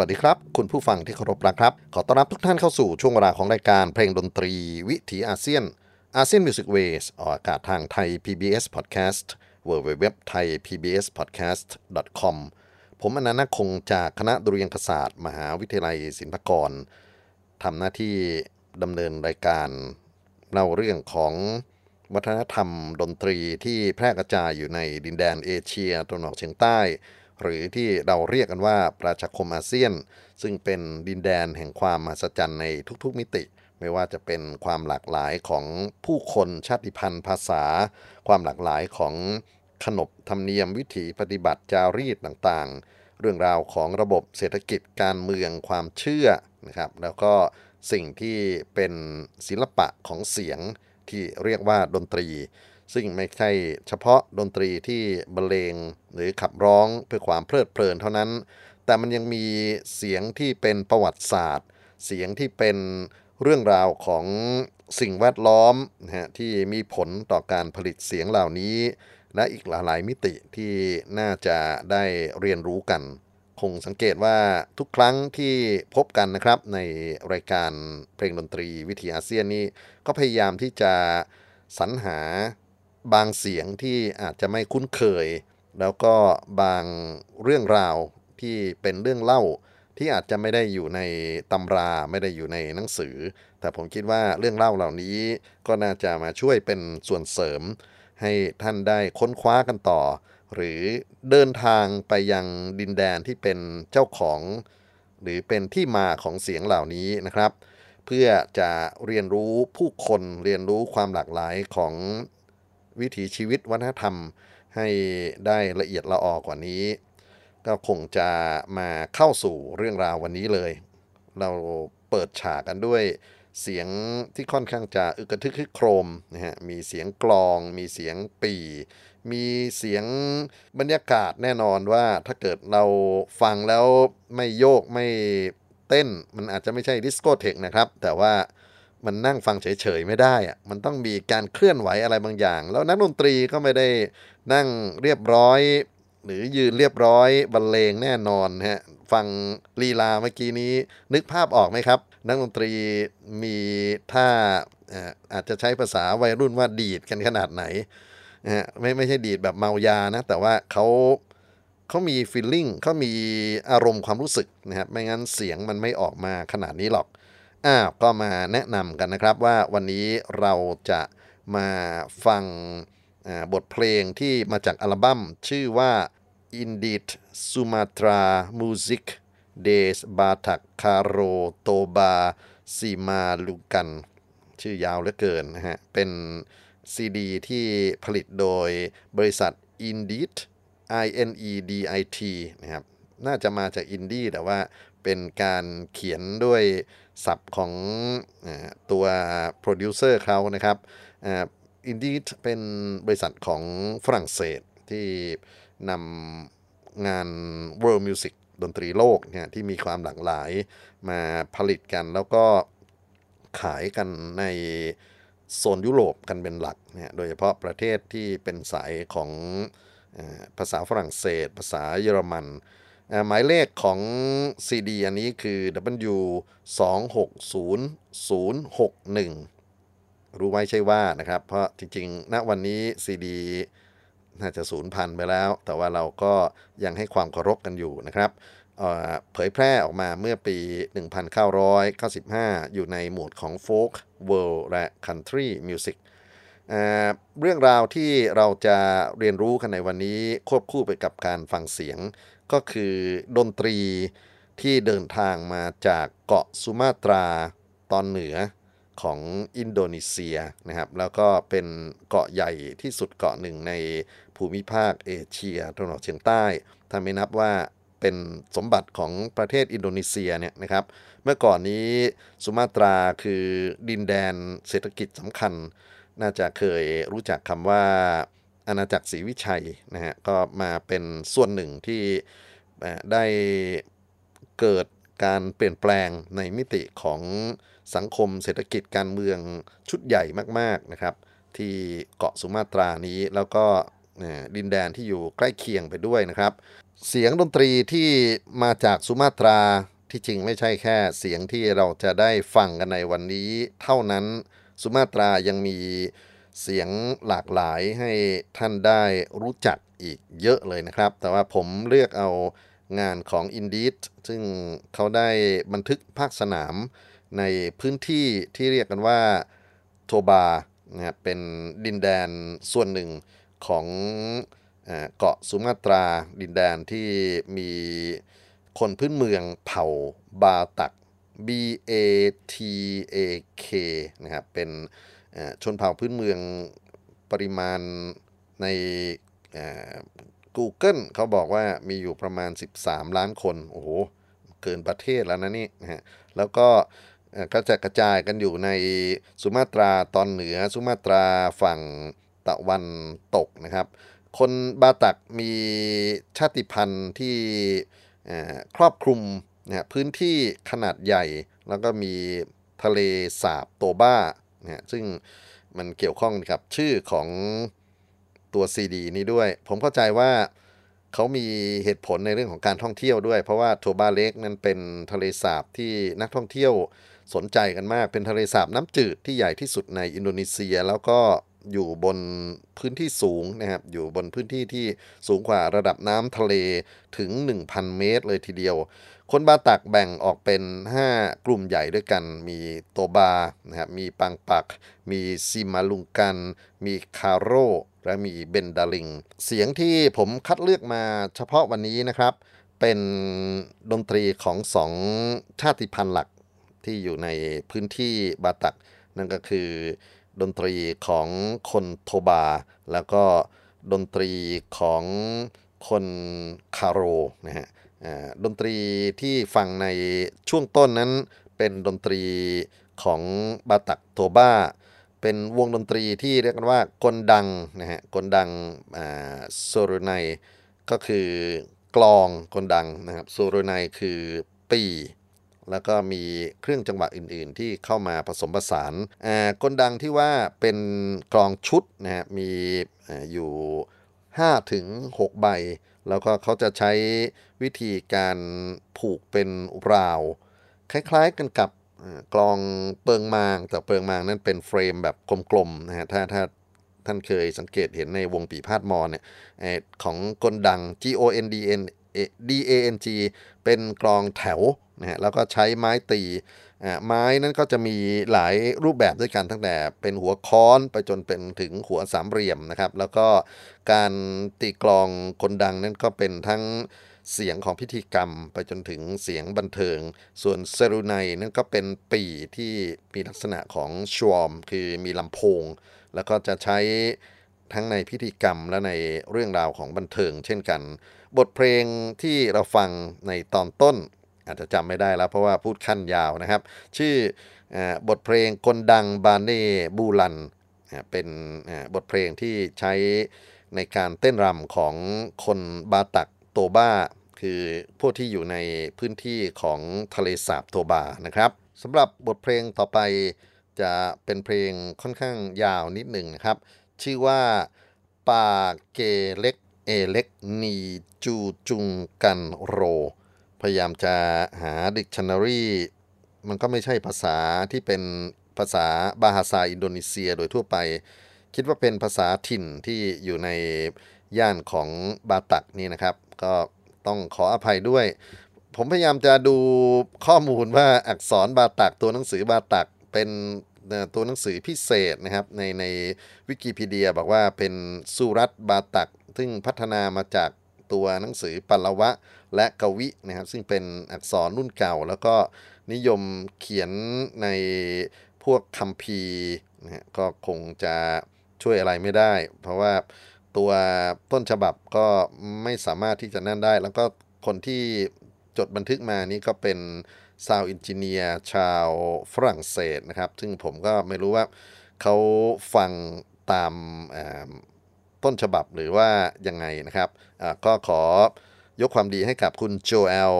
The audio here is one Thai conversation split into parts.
สวัสดีครับ คุณผู้ฟังที่เคารพรักครับ ขอต้อนรับทุกท่านเข้าสู่ช่วงเวลาของรายการเพลงดนตรีวิถีอาเซียน ASEAN Music Waves ออกอากาศทางไทย PBS Podcast w w w t h a i PBS Podcast com ผมอนันต์คงจากคณะดุริยางคศาสตร์ มหาวิทยาลัยศิลปากรทำหน้าที่ดำเนินรายการเล่าเรื่องของวัฒนธรรมดนตรีที่แพร่กระจายอยู่ในดินแดนเอเชียตะวันออกเฉียงใต้ หรือที่เราเรียกกันว่าประชาคมอาเซียน ซึ่งเป็นดินแดนแห่งความมหัศจรรย์ในทุกๆมิติ ไม่ว่าจะเป็นความหลากหลายของผู้คนชาติพันธุ์ภาษา ความหลากหลายของขนบธรรมเนียมวิถีปฏิบัติจารีตต่างๆ เรื่องราวของระบบเศรษฐกิจการเมืองความเชื่อนะครับแล้วก็สิ่งที่เป็นศิลปะของเสียงที่เรียกว่าดนตรี ซึ่งไม่ใช่เฉพาะดนตรีที่บรรเลงหรือขับร้องเพื่อความเพลิดเพลินเท่านั้น แต่มันยังมีเสียงที่เป็นประวัติศาสตร์ เสียงที่เป็นเรื่องราวของสิ่งแวดล้อมนะฮะที่มีผลต่อการผลิตเสียงเหล่านี้ และอีกหลายๆมิติที่น่าจะได้เรียนรู้กัน คงสังเกตว่าทุกครั้งที่พบกันนะครับ ในรายการเพลงดนตรีวิถีอาเซียนนี้ ก็พยายามที่จะสรรหา บางเสียงที่อาจจะไม่คุ้นเคย แล้วก็บางเรื่องราวที่เป็นเรื่องเล่าที่อาจจะไม่ได้อยู่ในตำราไม่ได้อยู่ในหนังสือ แต่ผมคิดว่าเรื่องเล่าเหล่านี้ก็น่าจะมาช่วยเป็นส่วนเสริม ให้ท่านได้ค้นคว้ากันต่อ หรือเดินทางไปยังดินแดนที่เป็นเจ้าของ หรือเป็นที่มาของเสียงเหล่านี้นะครับ เพื่อจะเรียนรู้ผู้คนเรียนรู้ความหลากหลายของ วิถีชีวิตวัฒนธรรม ให้ได้ละเอียดละออกว่านี้ ก็คงจะมาเข้าสู่เรื่องราววันนี้เลย เราเปิดฉากกันด้วยเสียงที่ค่อนข้างจะอึกระทึกคึกโครมนะฮะ มีเสียงกลอง มีเสียงปีมีเสียงบรรยากาศแน่นอนว่าถ้าเกิดเราฟังแล้วไม่โยกไม่เต้น มันอาจจะไม่ใช่ดิสโกเทคนะครับ แต่ว่า มันนั่งฟังเฉยๆไม่ได้อะมันต้องมีการเคลื่อนไหวอะไรบางอย่าง แล้วนักดนตรีก็ไม่ได้นั่งเรียบร้อย หรือยืนเรียบร้อยบรรเลงแน่นอนฮะฟังลีลาเมื่อกี้นี้ นึกภาพออกไหมครับ นักดนตรีมีท่าอาจจะใช้ภาษาวัยรุ่นว่าดีดกันขนาดไหนฮะไม่ไม่ใช่ดีดแบบเมายานะ แต่ว่าเขาเขามีฟีลลิ่งเขามีอารมณ์ความรู้สึกนะครับไม่งั้นเสียงมันไม่ออกมาขนาดนี้หรอก อ้าวก็มาแนะนำกันนะครับว่าวันนี้เราจะมาฟังบทเพลงที่มาจากอัลบั้มชื่อว่า Indeed Sumatra Music Days Batak Karo Toba Sima Lukan ชื่อยาวเหลือเกินนะฮะ เป็นซีดีที่ผลิตโดยบริษัท Indeed I N E D I T นะครับ น่าจะมาจากอินดี้แต่ว่า เป็นการเขียนด้วยศัพท์ของอตัวโปรดิวเซอร์เขานะครับอินดี้เป็นบริษัทของฝรั่งเศสที่นำงาน World Music ดนตรีโลกเนี่ยที่มีความหลากหลายมาผลิตกันแล้วก็ขายกันในโซนยุโรปกันเป็นหลักเนี่ยโดยเฉพาะประเทศที่เป็นสายของภาษาฝรั่งเศส ภาษาเยอรมัน หมายเลขของ CD อันนี้คือ W 260061 รู้ไว้ใช่ว่านะครับ เพราะจริงๆ ณ วันนี้ CD น่าจะสูญพันไปแล้ว แต่ว่าเราก็ยังให้ความเคารพกันอยู่นะครับเผยแพร่ออกมาเมื่อปี 1995 อยู่ในหมวดของ Folk World และ Country Music เรื่องราวที่เราจะเรียนรู้กันในวันนี้ควบคู่ไปกับการฟังเสียง ก็คือดนตรีที่เดินทางมาจากเกาะสุมาตราตอนเหนือของอินโดนีเซียนะครับ แล้วก็เป็นเกาะใหญ่ที่สุดเกาะหนึ่งในภูมิภาคเอเชียตะวันออกเฉียงใต้ ถ้าไม่นับว่าเป็นสมบัติของประเทศอินโดนีเซียเนี่ยนะครับ เมื่อก่อนนี้สุมาตราคือดินแดนเศรษฐกิจสำคัญ น่าจะเคยรู้จักคำว่าอาณาจักรศรีวิชัยนะฮะก็มาเป็นส่วนหนึ่งที่ได้เกิดการเปลี่ยนแปลงในมิติของสังคมเศรษฐกิจการเมืองชุดใหญ่มากๆนะครับ ที่เกาะสุมาตรานี้แล้วก็ดินแดนที่อยู่ใกล้เคียงไปด้วยนะครับ เสียงดนตรีที่มาจากสุมาตราที่จริงไม่ใช่แค่เสียงที่เราจะได้ฟังกันในวันนี้เท่านั้น สุมาตรายังมีเสียงหลากหลายให้ท่านได้รู้จักอีกเยอะเลยนะครับ แต่ว่าผมเลือกเอางานของ i n d e e ซึ่งเขาได้บันทึกภาคสนามในพื้นที่ที่เรียกกันว่าโทบานะเป็นดินแดนส่วนหนึ่งของเกาะสุมาตราดินแดนที่มีคนพื้นเมืองเผ่าบาตัก B A T A K นะครับ เป็นชนเผ่าพื้นเมืองปริมาณใน Google เขาบอกว่ามีอยู่ประมาณ 13 ล้านคน โอ้โห เกินประเทศแล้วนะนี่นะฮะ แล้วก็กระจกระจายกันอยู่ในสุมาตราตอนเหนือ สุมาตราฝั่งตะวันตกนะครับ คนบาตักมีชาติพันธุ์ที่ครอบคลุม นะพื้นที่ขนาดใหญ่ แล้วก็มีทะเลสาบโตบ้านะซึ่งมันเกี่ยวข้องกับชื่อของตัวซีดีนี้ด้วย ผมเข้าใจว่าเขามีเหตุผลในเรื่องของการท่องเที่ยวด้วย เพราะว่าโทบาเล็กนั้นเป็นทะเลสาบที่นักท่องเที่ยวสนใจกันมาก เป็นทะเลสาบน้ำจืดที่ใหญ่ที่สุดในอินโดนีเซีย แล้วก็อยู่บนพื้นที่สูงนะครับ อยู่บนพื้นที่ที่สูงกว่าระดับน้ำทะเลถึง 1,000 เมตรเลยทีเดียว คนบาตักแบ่งออกเป็น 5 กลุ่มใหญ่ด้วยกัน มีโตบานะครับมีปังปัก มีซิมาลุงกัน มีคาโรและมีเบนดาลิง เสียงที่ผมคัดเลือกมาเฉพาะวันนี้นะครับ เป็นดนตรีของสองชาติพันธุ์หลักที่อยู่ในพื้นที่บาตัก นั่นก็คือดนตรีของคนโทบา แล้วก็ดนตรีของคนคาโรนะฮะ ดนตรีที่ฟังในช่วงต้นนั้น เป็นดนตรีของบาตักโทบ้า เป็นวงดนตรีที่เรียกกันว่ากลดังนะฮะกลดังโซโรไนก็คือกลองกลดังนะครับโซโรไนคือปีแล้วก็มีเครื่องจังหวะอื่น ๆ ที่เข้ามาผสมผสานกลดังที่ว่าเป็นกลองชุดนะฮะมีอยู่5ถึง6ใบ แล้วก็เขาจะใช้วิธีการผูกเป็นราว คล้ายๆกันกับกลองเปิงมาง แต่เปิงมางนั้นเป็นเฟรมแบบกลมๆนะฮะถ้าถ้าท่านเคยสังเกตเห็นในวงปีพาดมอนเนี่ยของกลดัง G O N D N D A N G เป็นกลองแถว นะฮะแล้วก็ใช้ไม้ตีไม้นั้นก็จะมีหลายรูปแบบด้วยกันตั้งแต่เป็นหัวค้อนไปจนเป็นถึงหัวสามเหลี่ยมนะครับ แล้วก็การตีกลองคนดังนั้นก็เป็นทั้งเสียงของพิธีกรรมไปจนถึงเสียงบันเทิง ส่วนเซรูไนนั่นก็เป็นปีที่มีลักษณะของชวอมคือมีลำโพง แล้วก็จะใช้ทั้งในพิธีกรรมและในเรื่องราวของบันเทิง เช่นกัน บทเพลงที่เราฟังในตอนต้น อาจจะจำไม่ได้แล้วเพราะว่าพูดขั้นยาวนะครับ ชื่อบทเพลงคนดังบาเน่บูลันเป็นบทเพลงที่ใช้ในการเต้นรำของคนบาตักโตบ้า คือพวกที่อยู่ในพื้นที่ของทะเลสาบโตบานะครับสำหรับบทเพลงต่อไปจะเป็นเพลงค่อนข้างยาวนิดหนึ่งนะครับ ชื่อว่าปาเกเล็กเอเล็กนีจูจุงกันโร พยายามจะหา dictionary มันก็ไม่ใช่ภาษาที่เป็นภาษาบาฮาซาอินโดนีเซียโดยทั่วไป คิดว่าเป็นภาษาถิ่นที่อยู่ในย่านของบาตักนี่นะครับ ก็ต้องขออภัยด้วย ผมพยายามจะดูข้อมูลว่าอักษรบาตักตัวหนังสือบาตักเป็นตัวหนังสือพิเศษนะครับ ในในวิกิพีเดียบอกว่าเป็นสุรัตบาตัก ซึ่งพัฒนามาจากตัวหนังสือปัลลวะ และกวินะครับ ซึ่งเป็นอักษรรุ่นเก่า แล้วก็นิยมเขียนในพวกคัมภีร์นะฮะก็คงจะช่วยอะไรไม่ได้ เพราะว่าตัวต้นฉบับก็ไม่สามารถที่จะนั่นได้ แล้วก็คนที่จดบันทึกมานี้ก็เป็น sound engineer ชาวฝรั่งเศสนะครับ ซึ่งผมก็ไม่รู้ว่าเขาฟังตามต้นฉบับหรือว่ายังไงนะครับ ก็ขอ ยกความดีให้กับคุณโจเอล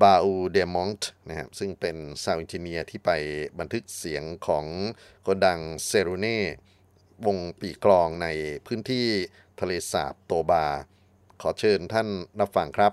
บาอูเดมอนต์นะครับซึ่งเป็นซาวอินจิเนียร์ที่ไปบันทึกเสียงของคนดังเซรูเน่วงปีกลองในพื้นที่ทะเลสาบโตบา ขอเชิญท่านรับฟังครับ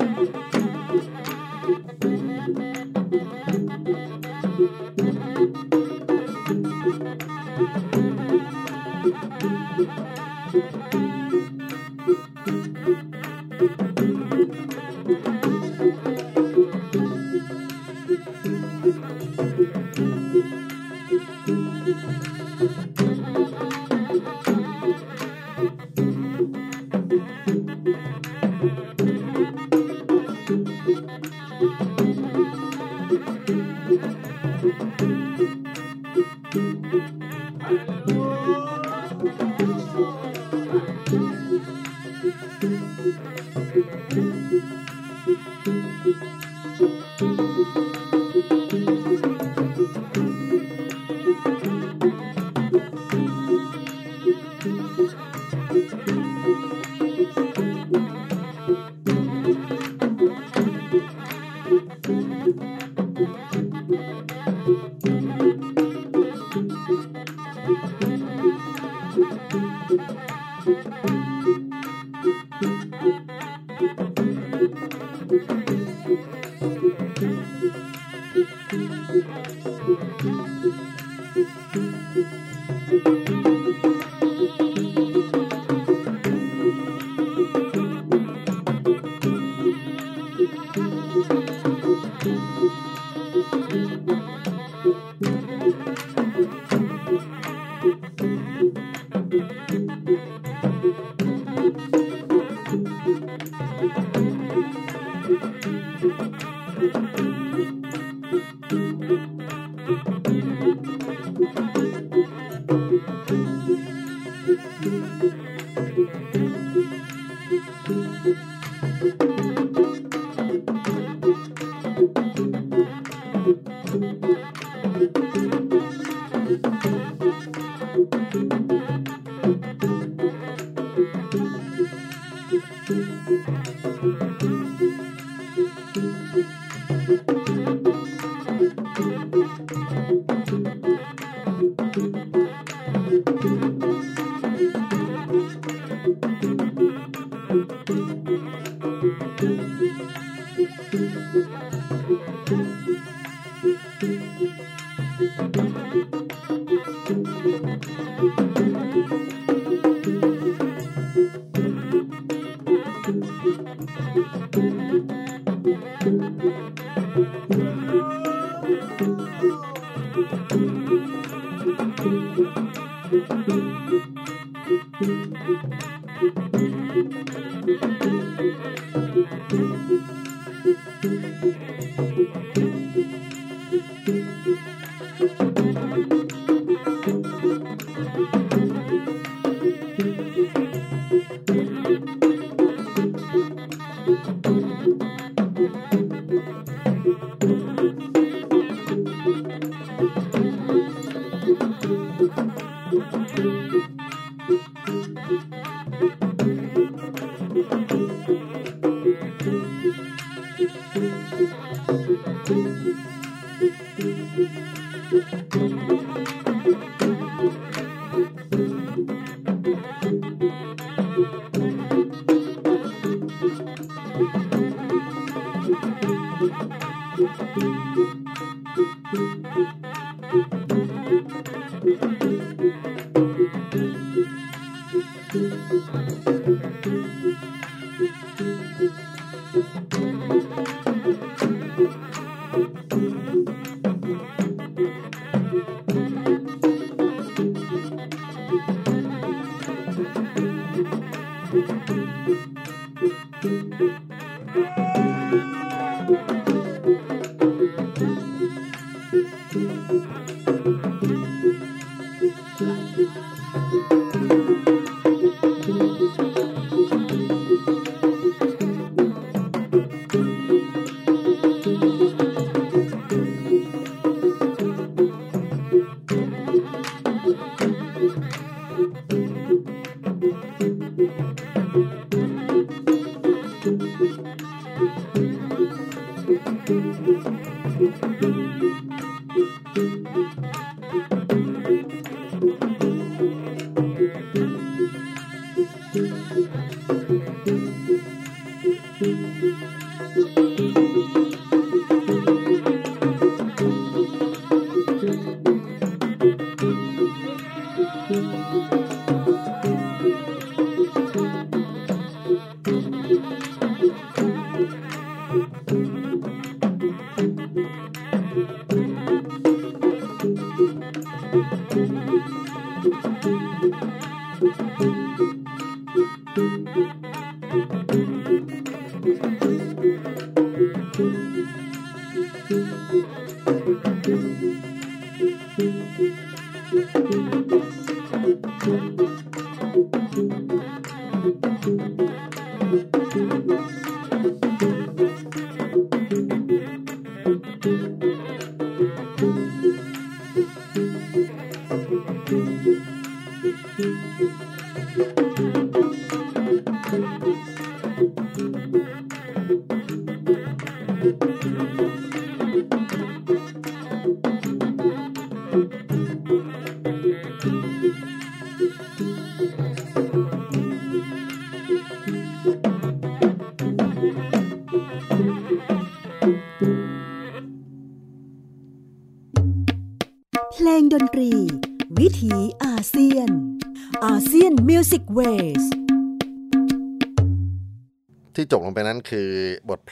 เพ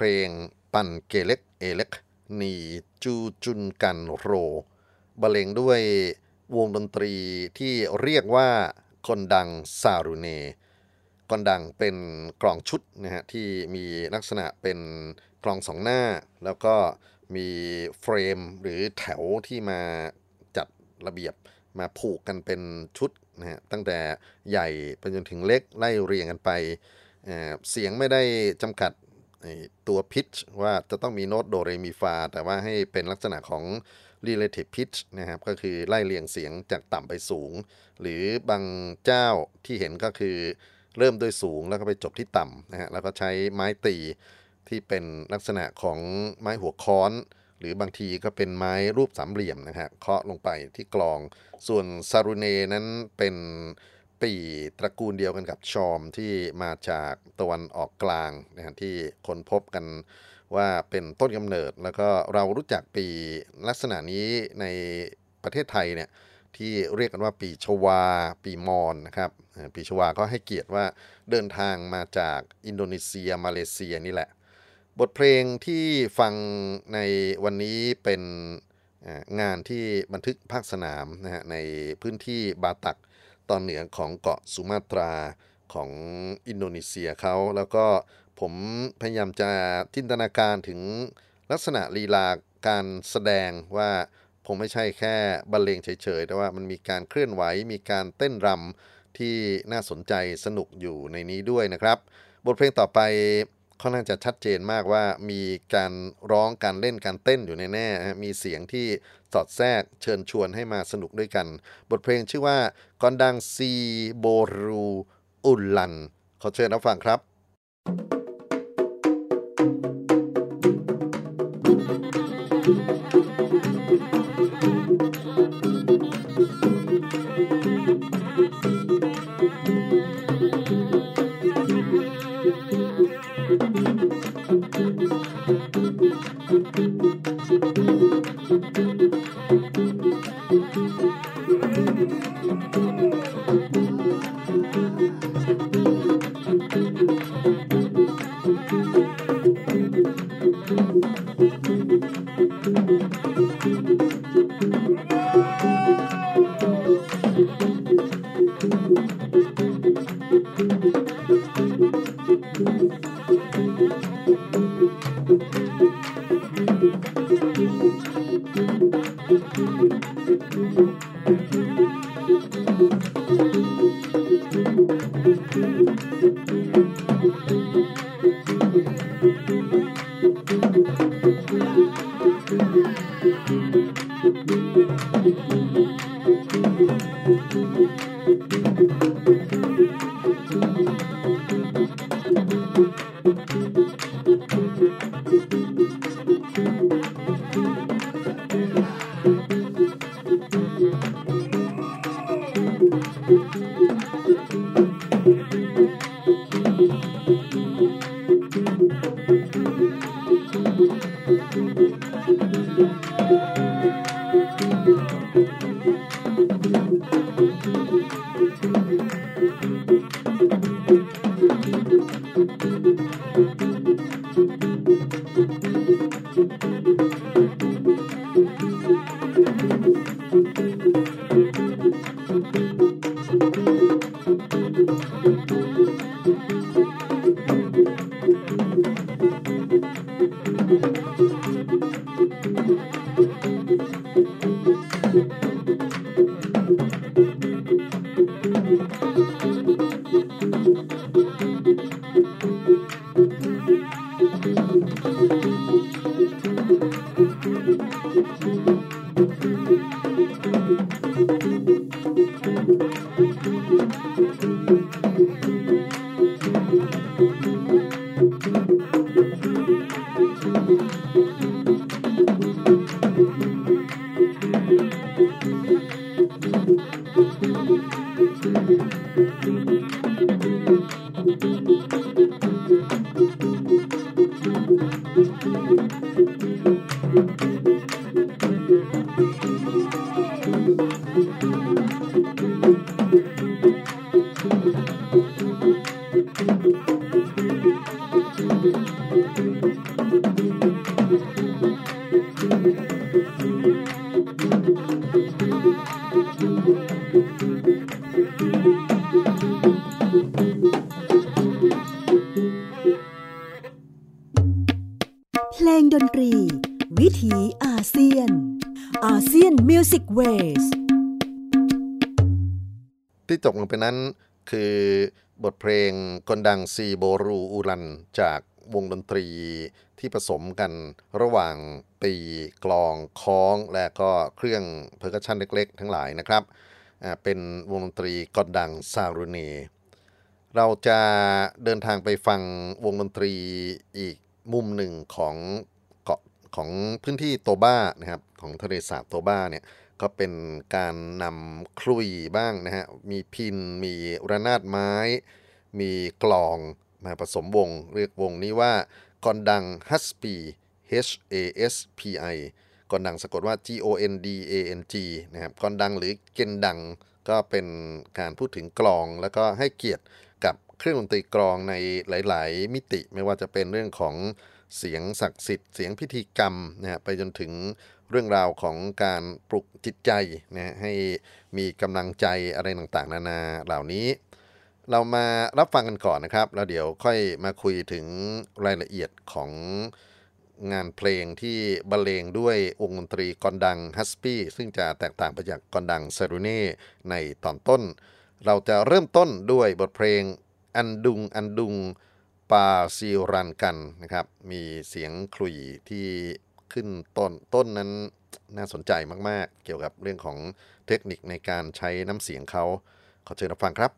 เพลงปั่นเกเล็กเอเล็กนีจูจุนกันโรบรรเลงด้วยวงดนตรีที่เรียกว่าคนดังซารุเนกอนดังเป็นกลองชุดนะฮะที่มีลักษณะเป็นกลองสองหน้า แล้วก็มีเฟรมหรือแถวที่มาจัดระเบียบมาผูกกันเป็นชุดนะฮะตั้งแต่ใหญ่ไปจนถึงเล็กไล่เรียงกันไปเเสียงไม่ได้จำกัด ตัวพิชว่าจะต้องมีโน้ตโดเรมีฟาแต่ว่าให้เป็นลักษณะของ relative pitch นะครับก็คือไล่เรียงเสียงจากต่ำไปสูง หรือบางเจ้าที่เห็นก็คือเริ่มด้วยสูงแล้วก็ไปจบที่ต่ำนะฮะแล้วก็ใช้ไม้ตีที่เป็นลักษณะของไม้หัวค้อน หรือบางทีก็เป็นไม้รูปสามเหลี่ยมนะฮะเคาะลงไปที่กลอง ส่วนซารุเนนั้นเป็น ปีตระกูลเดียวกันกับชอมที่มาจากตะวันออกกลางนะฮะที่คนพบกันว่าเป็นต้นกำเนิด แล้วก็เรารู้จักปีลักษณะนี้ในประเทศไทยเนี่ยที่เรียกกันว่าปีชวา ปีมอนนะครับปีชวาก็ให้เกียรติว่าเดินทางมาจากอินโดนีเซียมาเลเซียนี่แหละ บทเพลงที่ฟังในวันนี้เป็นงานที่บันทึกภาคสนามนะฮะในพื้นที่บาตัก ตอนเหนือของเกาะสุมาตราของอินโดนีเซียเขา แล้วก็ผมพยายามจะจินตนาการถึงลักษณะลีลาการแสดงว่าคงไม่ใช่แค่บรรเลงเฉยๆ แต่ว่ามันมีการเคลื่อนไหว มีการเต้นรำที่น่าสนใจสนุกอยู่ในนี้ด้วยนะครับ บทเพลงต่อไปค่อนข้างจะชัดเจนมากว่ามีการร้องการเล่นการเต้นอยู่ในแน่ๆมีเสียงที่ สอดแทรกเชิญชวนให้มาสนุกด้วยกัน บทเพลงชื่อว่ากอนดังซีโบรูอุลลัน ขอเชิญรับฟังครับ Thank ไปนั้นคือบทเพลงคนดังซีโบรูอูรัน จากวงดนตรีที่ผสมกันระหว่างตีกลองค้องและก็เครื่องเพอร์คัชชันเล็กๆ ทั้งหลายนะครับ เป็นวงดนตรีกอนดังซารูเนเราจะเดินทางไปฟังวงดนตรีอีกมุมหนึ่งของเกาะของพื้นที่โตบ้านะครับของทะเลสาบโตบ้าเนี่ย ก็เป็นการนำคลุยบ้างนะฮะ มีพิน มีระนาดไม้ มีกลองมาผสมวง เรียกวงนี้ว่า กอนดังฮัสปี H A S P I กอนดังสะกดว่า G O N D A N G นะครับกอนดังหรือเกนดังก็เป็นการพูดถึงกลอง แล้วก็ให้เกียรติกับเครื่องดนตรีกลองในหลาย ๆ มิติไม่ว่าจะเป็นเรื่องของเสียงศักดิ์สิทธิ์ เสียงพิธีกรรมนะฮะไปจนถึง เรื่องราวของการปลุกจิตใจนะให้มีกำลังใจอะไรต่างๆ นานาเหล่านี้ เรามารับฟังกันก่อนนะครับ แล้วเดี๋ยวค่อยมาคุยถึงรายละเอียดของงานเพลงที่บรรเลงด้วยวงค์ดนตรีกอนดังฮัสปี้ซึ่งจะแตกต่างไปจากกอนดังเซรูเน่ในตอนต้น เราจะเริ่มต้นด้วยบทเพลงอันดุงอันดุงปาซีรันกันนะครับ มีเสียงคลุยที่ ขึ้นต้นต้นนั้นน่าสนใจมากๆ เกี่ยวกับเรื่องของเทคนิคในการใช้น้ำเสียงเขาขอเชิญรับฟังครับ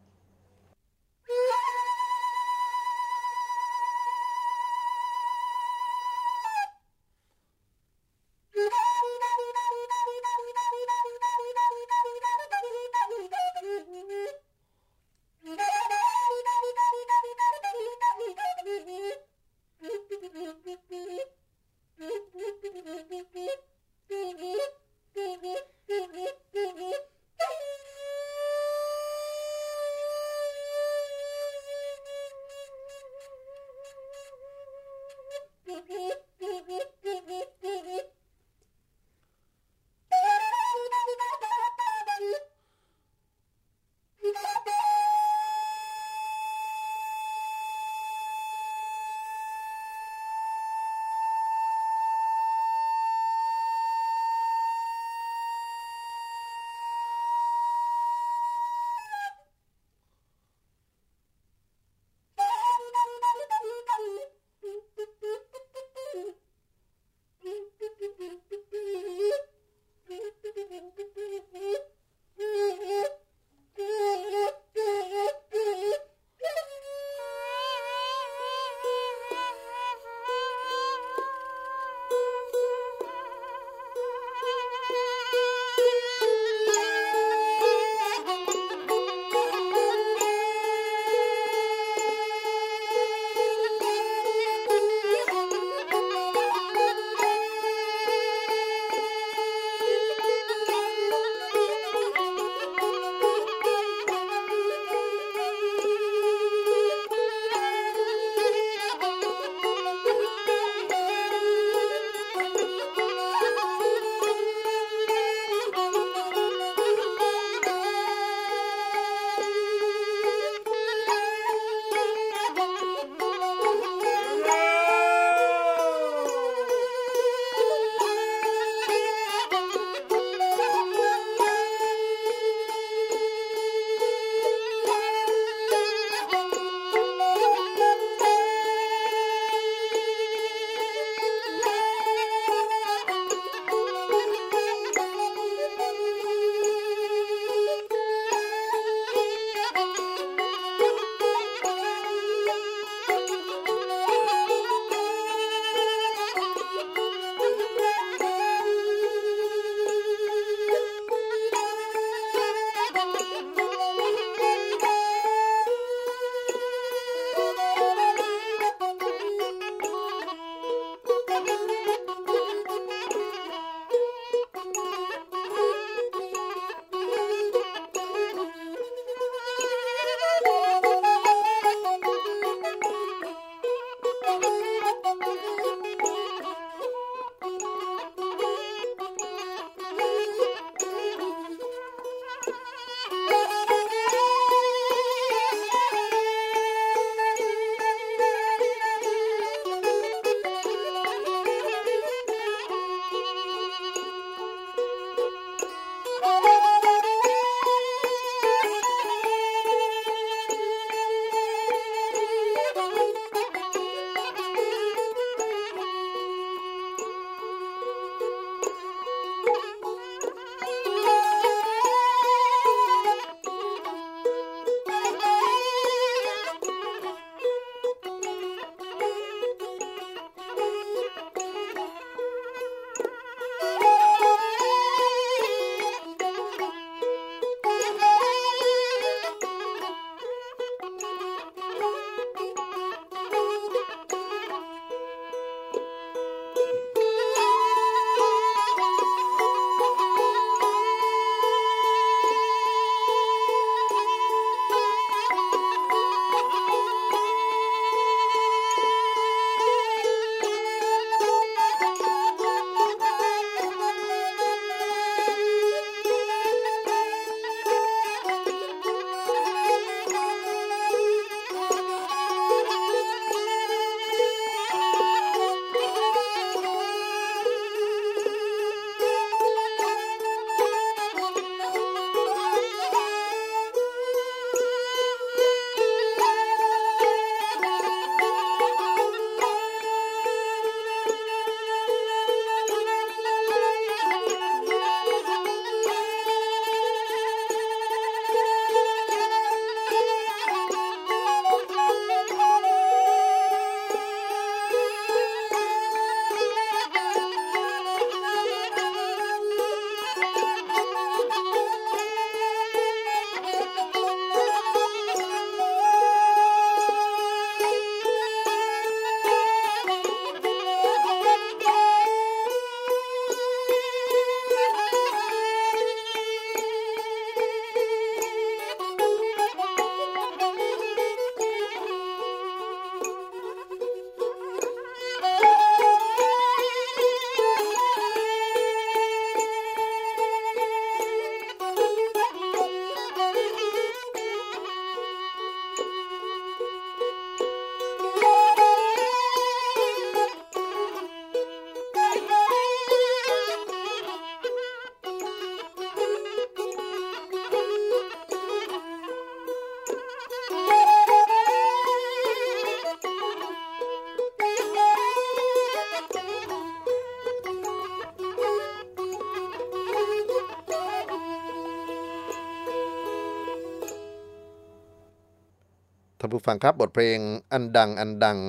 ผู้ฟังครับบทเพลงอันดังอันดัง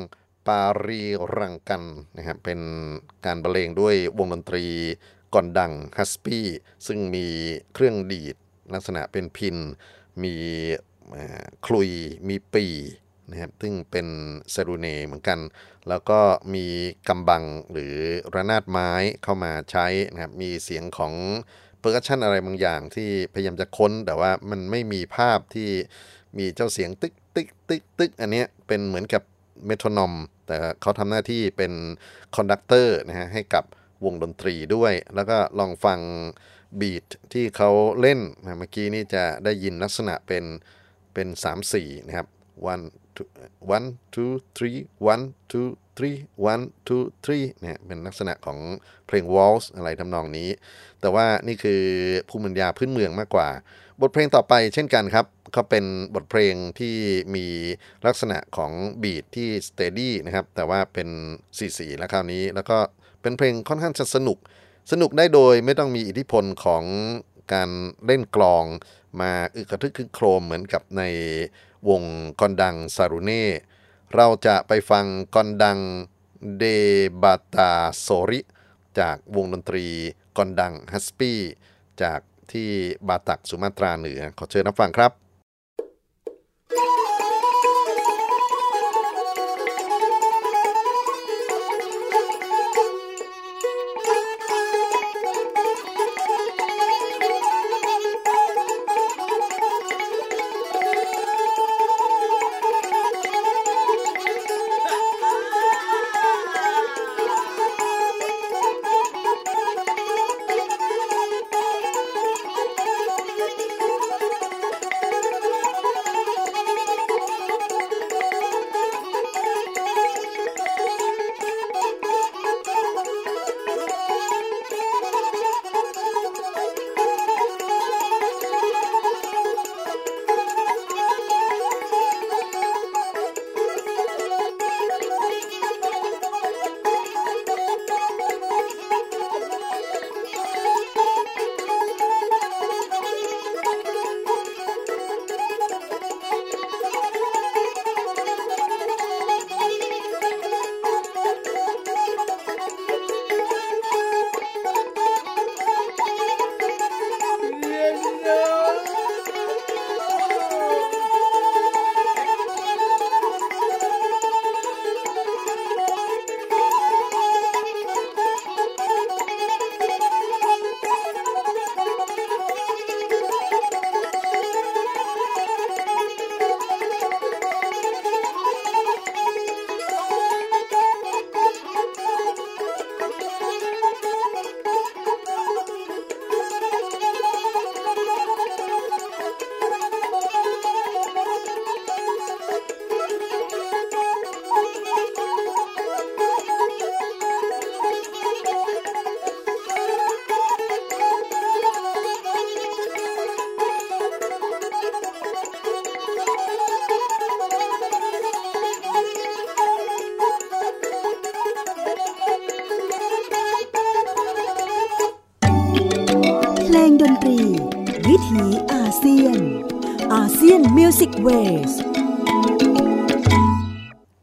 ปารีรังกันนะครับเป็นการบรรเลงด้วยวงดนตรีก่อนดังฮัสปี้ซึ่งมีเครื่องดีดลักษณะเป็นพิน มีคลุยมีปีนะครับซึ่งเป็นเซรูเนเหมือนกัน แล้วก็มีกำบังหรือระนาดไม้เข้ามาใช้นะครับมีเสียงของเปอร์คัชชันอะไรบางอย่างที่พยายามจะค้นแต่ว่ามันไม่มีภาพที่มีเจ้าเสียงตึก ตึกตึกตึกอันนี้เป็นเหมือนกับ metronome แต่เขาทำหน้าที่เป็น conductor นะฮะให้กับวงดนตรีด้วย แล้วก็ลองฟัง beat ที่เขาเล่นนะเมื่อกี้นี่จะได้ยินลักษณะเป็นเป็น 3-4 นะครับ one two one two three one two three one two three เนี่ยเป็นลักษณะของเพลงวอลส์อะไรทำนองนี้ แต่ว่านี่คือภูมิปัญญาพื้นเมืองมากกว่า บทเพลงต่อไปเช่นกันครับ ก็เป็นบทเพลงที่มีลักษณะของ beat ที่ steady นะครับ แต่ว่าเป็นสี่สี่แล้วคราวนี้ แล้วก็เป็นเพลงค่อนข้างจะสนุก สนุกได้โดยไม่ต้องมีอิทธิพลของการเล่นกลองมาอึกระทึกคึกโครมเหมือนกับในวงกอนดังซารุเน่เราจะไปฟังกอนดังเดบาตาโซริ จากวงดนตรีกอนดังฮัสปี้จากที่บาตักสุมาตราเหนือขอเชิญรับฟังครับ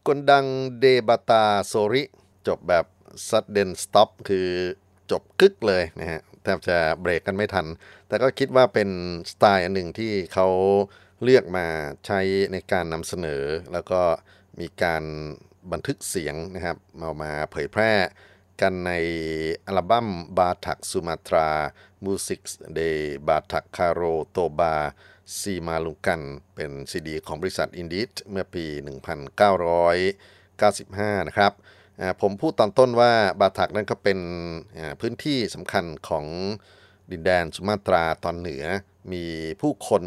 กนดังเดบาตาโซริ จบแบบซัดเดนสต็อปคือจบกึกเลยนะฮะแทบจะเบรกกันไม่ทัน แต่ก็คิดว่าเป็นสไตล์อันหนึ่งที่เขาเลือกมาใช้ในการนำเสนอ แล้วก็มีการบันทึกเสียงนะครับเอามาเผยแพร่กันในอัลบั้มบาทักสุมาตรามูสิกเดบาทักคาโรโตบา ซีมาลุงกันเป็นซีดีของบริษัทอินดิสเมื่อปี 1995 นะครับผมพูดตอนต้นว่าบาถักนั้นก็เป็นพื้นที่สำคัญของดินแดนสุมาตราตอนเหนือ มีผู้คน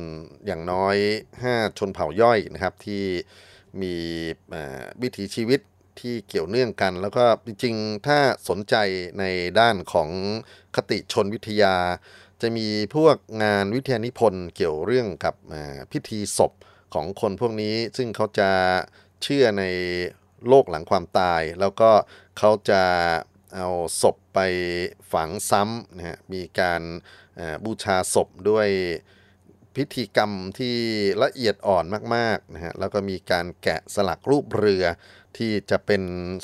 อย่างน้อย 5 ชนเผ่าย่อยนะครับที่มีวิถีชีวิตที่เกี่ยวเนื่องกัน แล้วก็จริงๆ ถ้าสนใจในด้านของคติชนวิทยา จะมีพวกงานวิทยานิพนธ์เกี่ยวเรื่องกับพิธีศพของคนพวกนี้ ซึ่งเขาจะเชื่อในโลกหลังความตาย แล้วก็เขาจะเอาศพไปฝังซ้ำนะฮะมีการบูชาศพด้วยพิธีกรรมที่ละเอียดอ่อนมากๆนะฮะแล้วก็มีการแกะสลักรูปเรือที่จะเป็น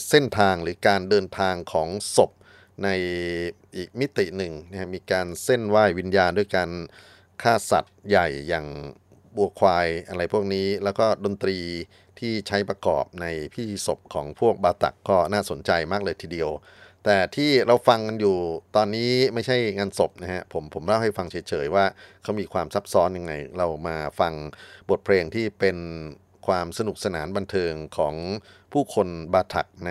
เส้นทางหรือการเดินทางของศพ ในอีกมิติหนึ่งนะมีการเส้นไหว้วิญญาณด้วยการฆ่าสัตว์ใหญ่อย่างบัวควายอะไรพวกนี้ แล้วก็ดนตรีที่ใช้ประกอบในพิธีศพของพวกบาตักก็น่าสนใจมากเลยทีเดียว แต่ที่เราฟังกันอยู่ตอนนี้ไม่ใช่งานศพนะฮะผมผมเล่าให้ฟังเฉยๆว่าเขามีความซับซ้อนยังไง เรามาฟังบทเพลงที่เป็นความสนุกสนานบันเทิงของผู้คนบาตักใน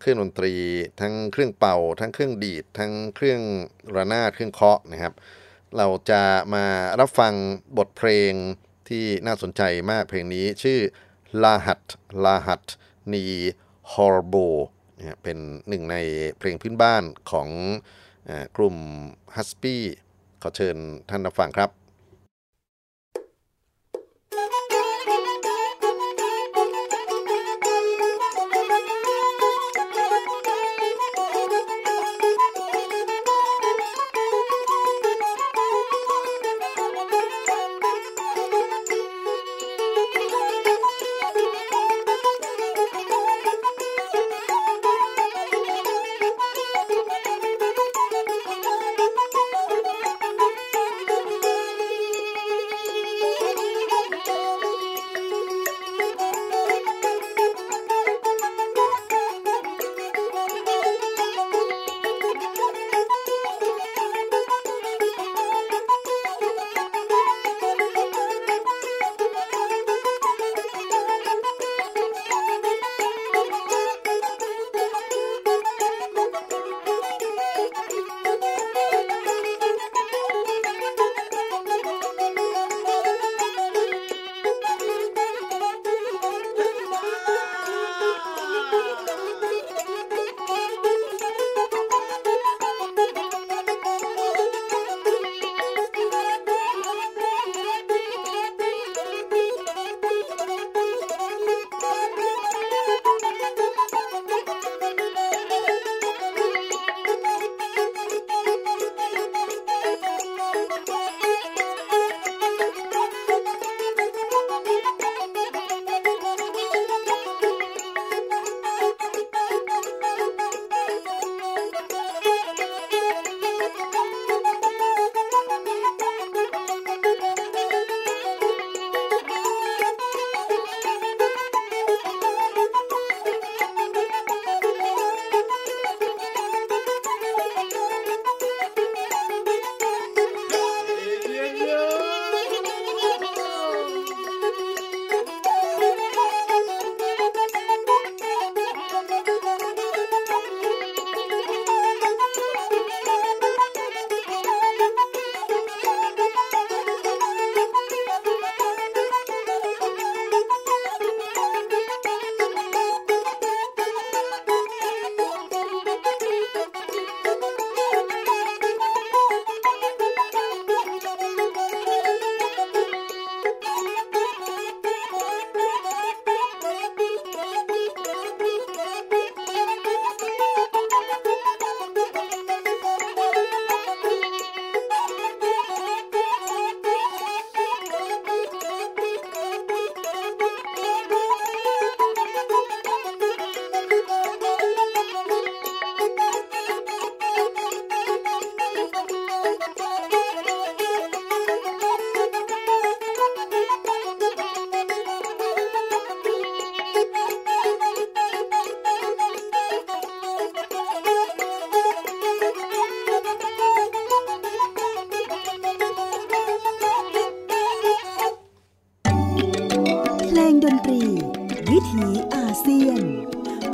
เครื่องดนตรี ทั้งเครื่องเป่า ทั้งเครื่องดีด ทั้งเครื่องระนาดเครื่องเคาะนะครับ เราจะมารับฟังบทเพลงที่น่าสนใจมากเพลงนี้ชื่อลาหัตลาหัตนีฮอร์โบเป็นหนึ่งในเพลงพื้นบ้านของกลุ่มฮัสปี้ขอเชิญท่านรับฟังครับ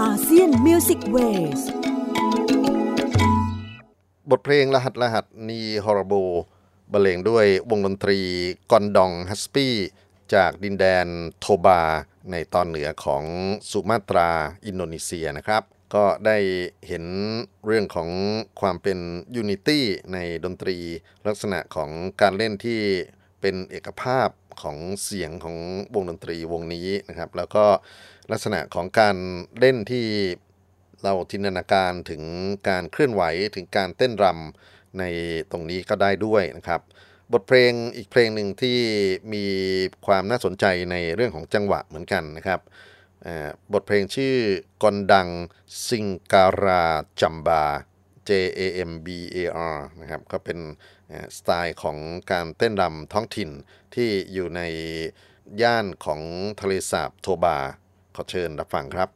ASEAN Music Waveบทเพลงรหัสรหัสนีฮอร์โบบรรเลงด้วยวงดนตรีกอนดังฮาซาปีจากดินแดนโทบา ในตอนเหนือของสุมาตราอินโดนีเซียนะครับ ก็ได้เห็นเรื่องของความเป็น unity ในดนตรีลักษณะของการเล่นที่เป็นเอกภาพของเสียงของวงดนตรีวงนี้นะครับ แล้วก็ ลักษณะของการเล่นที่เราจินตนาการถึงการเคลื่อนไหวถึงการเต้นรำในตรงนี้ก็ได้ด้วยนะครับ บทเพลงอีกเพลงหนึ่งที่มีความน่าสนใจในเรื่องของจังหวะเหมือนกันนะครับบทเพลงชื่อกอนดังซิงการาจัมบา J A M B A R นะครับก็เป็นสไตล์ของการเต้นรำท้องถิ่นที่อยู่ในย่านของทะเลสาบโทบา ขอเชิญรับฟังครับ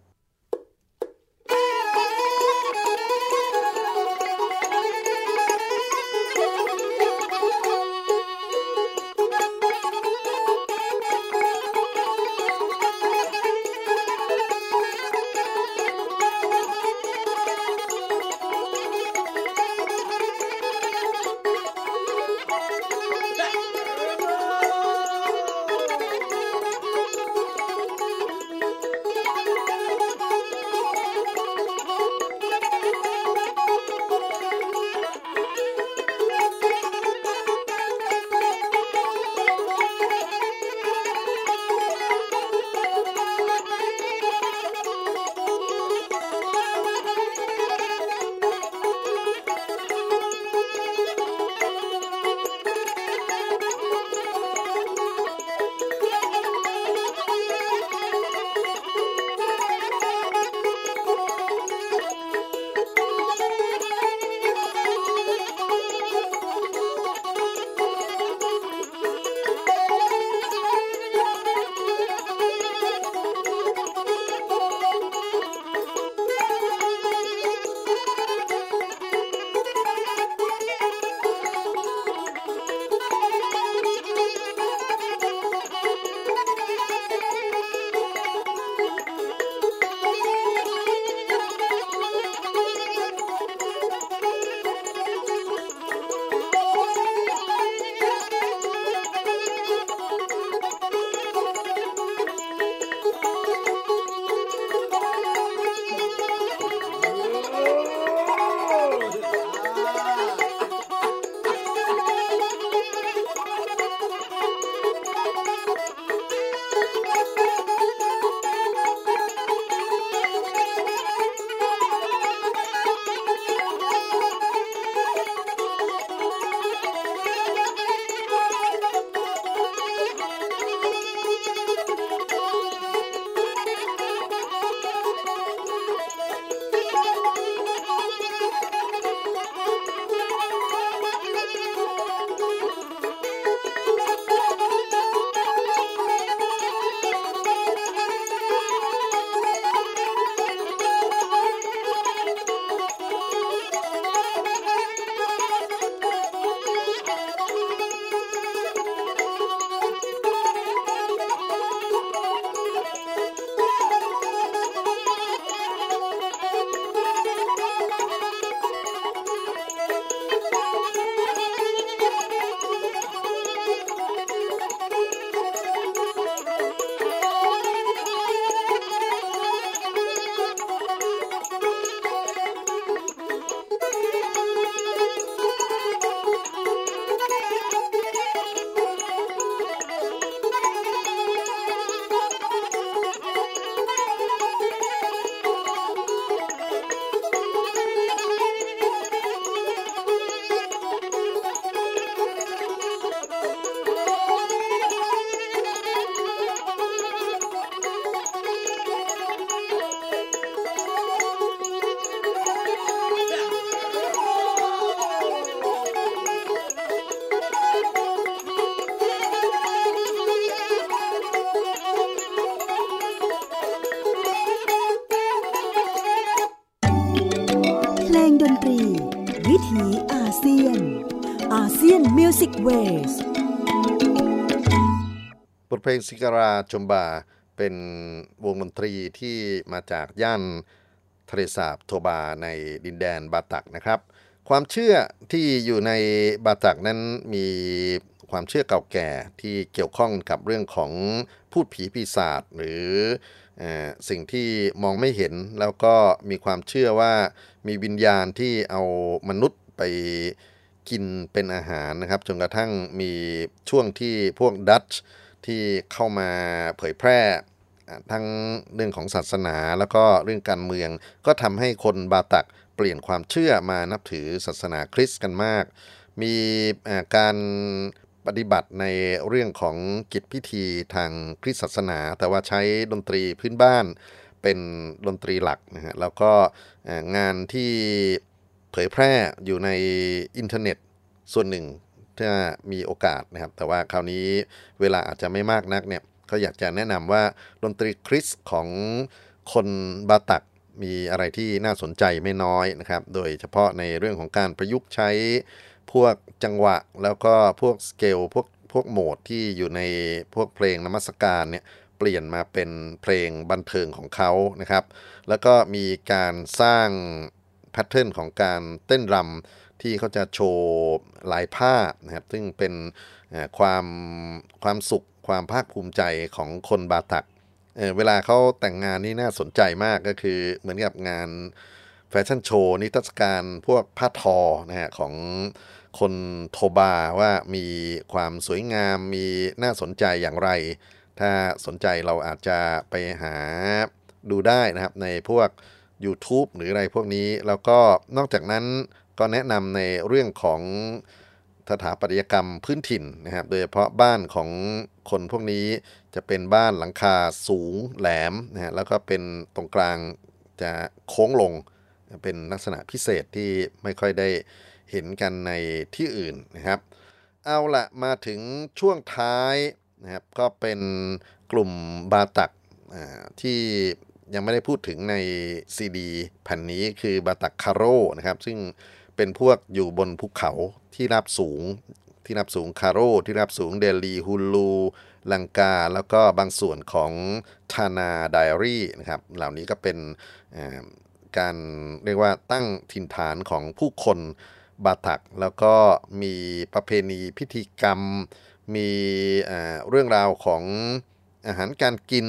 ลงซิการาจมบา เป็นวงดนตรีที่มาจากย่านทะเลสาบโทบาในดินแดนบาตักนะครับ ความเชื่อที่อยู่ในบาตักนั้นมีความเชื่อเก่าแก่ที่เกี่ยวข้องกับเรื่องของพูดผีปีศาจหรือสิ่งที่มองไม่เห็นแล้วก็มีความเชื่อว่ามีวิญญาณที่เอามนุษย์ไปกินเป็นอาหารนะครับจนกระทั่งมีช่วงที่พวกดัตช์ ที่เข้ามาเผยแพร่ทั้งเรื่องของศาสนาแล้วก็เรื่องการเมือง ก็ทำให้คนบาตักเปลี่ยนความเชื่อมานับถือศาสนาคริสต์กันมาก มีการปฏิบัติในเรื่องของกิจพิธีทางคริสตศาสนา แต่ว่าใช้ดนตรีพื้นบ้านเป็นดนตรีหลักนะฮะแล้วก็งานที่เผยแพร่อยู่ในอินเทอร์เน็ตส่วนหนึ่ง ถ้ามีโอกาสนะครับ แต่ว่าคราวนี้เวลาอาจจะไม่มากนักเนี่ยก็อยากจะแนะนำว่าดนตรีคริสของคนบาตักมีอะไรที่น่าสนใจไม่น้อยนะครับ โดยเฉพาะในเรื่องของการประยุกต์ใช้พวกจังหวะ แล้วก็พวกสเกลพวกพวกโหมดที่อยู่ในพวกเพลงนมัสการเนี่ยเปลี่ยนมาเป็นเพลงบันเทิงของเขานะครับ แล้วก็มีการสร้างแพทเทิร์นของการเต้นรำ ที่เขาจะโชว์ลายผ้านะครับ ซึ่งเป็นความความสุขความภาคภูมิใจของคนบาตักเเวลาเขาแต่งงานนี่น่าสนใจมากก็คือเหมือนกับงานแฟชั่นโชว์นิทรรศการพวกผ้าทอนะฮะของคนโทบาว่ามีความสวยงามมีน่าสนใจอย่างไร ถ้าสนใจเราอาจจะไปหาดูได้นะครับในพวก YouTube หรืออะไรพวกนี้ แล้วก็นอกจากนั้น ก็แนะนำในเรื่องของสถาปัตยกรรมพื้นถิ่นนะครับ โดยเฉพาะบ้านของคนพวกนี้จะเป็นบ้านหลังคาสูงแหลมนะฮะแล้วก็เป็นตรงกลางจะโค้งลง เป็นลักษณะพิเศษที่ไม่ค่อยได้เห็นกันในที่อื่นนะครับ เอาละมาถึงช่วงท้ายนะครับก็เป็นกลุ่มบาตักที่ยังไม่ได้พูดถึงในซีดีแผ่นนี้คือบาตักคาโรนะครับ ซึ่ง เป็นพวกอยู่บนภูเขาที่ราบสูง ที่ราบสูงคาโรที่ราบสูงเดลีฮูลูลังกา แล้วก็บางส่วนของทานาไดอารี่นะครับเหล่านี้ก็เป็นการเรียกว่าตั้งถิ่นฐานของผู้คนบาตัก แล้วก็มีประเพณีพิธีกรรม มีเรื่องราวของอาหารการกิน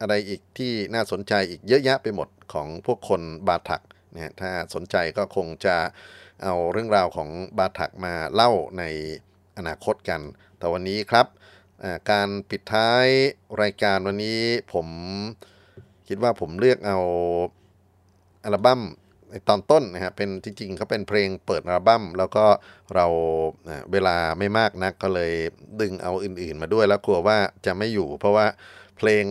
อะไรอีกที่น่าสนใจอีกเยอะแยะไปหมดของพวกคนบาตักนะถ้าสนใจก็คงจะ เอาเรื่องราวของบาถักมาเล่าในอนาคตกัน แต่วันนี้ครับการปิดท้ายรายการวันนี้ผมคิดว่าผมเลือกเอาอัลบั้มตอนต้นนะฮะเป็นจริงๆเขาเป็นเพลงเปิดอัลบั้มแล้วก็เราเวลาไม่มากนักก็เลยดึงเอาอื่นๆมาด้วยแล้วกลัวว่าจะไม่อยู่ เพราะว่าเพลง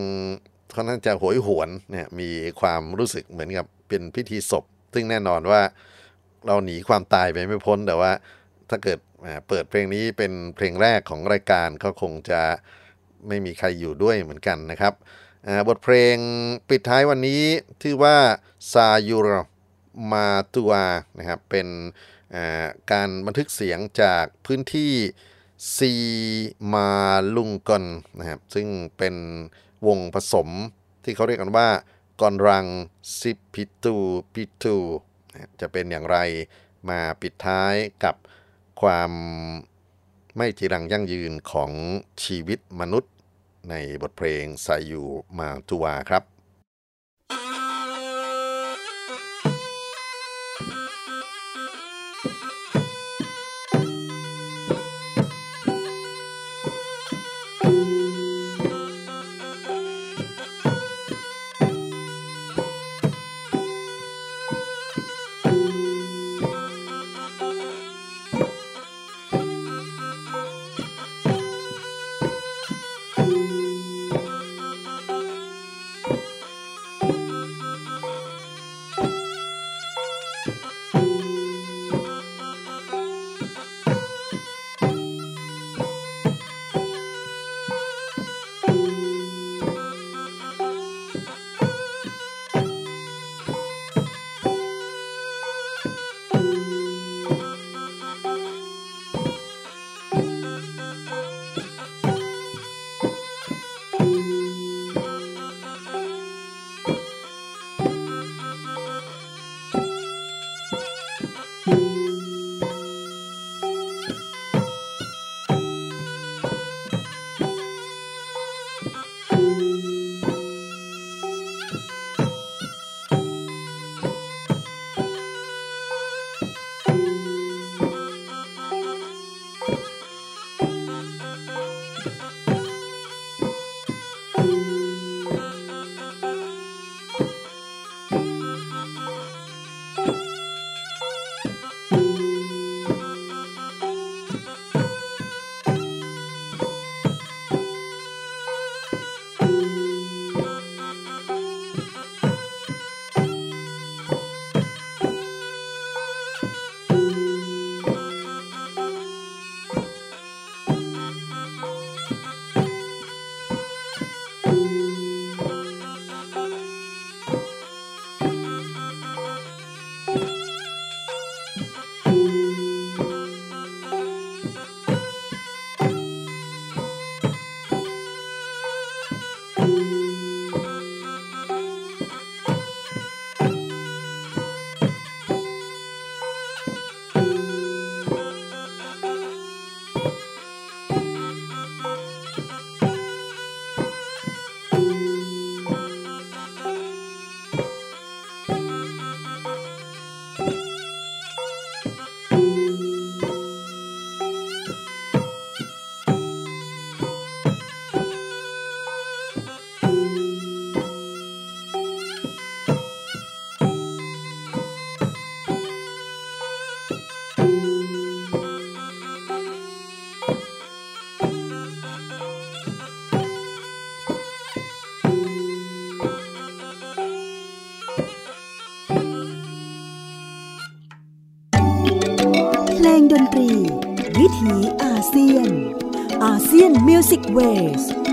เขาน่าจะหวยหวนเนี่ยมีความรู้สึกเหมือนกับเป็นพิธีศพ ซึ่งแน่นอนว่า เราหนีความตายไปไม่พ้น แต่ว่าถ้าเกิดเปิดเพลงนี้เป็นเพลงแรกของรายการก็คงจะไม่มีใครอยู่ด้วยเหมือนกันนะครับ บทเพลงปิดท้ายวันนี้ชื่อว่าซายูรมาตัวนะครับเป็นการบันทึกเสียงจากพื้นที่ซีมาลุงกอนนะครับซึ่งเป็นวงผสมที่เขาเรียกกันว่ากอนรังซิปิตูปิตู จะเป็นอย่างไรมาปิดท้ายกับความไม่จีรังยั่งยืนของชีวิตมนุษย์ในบทเพลงไซยูมาตัวครับ ล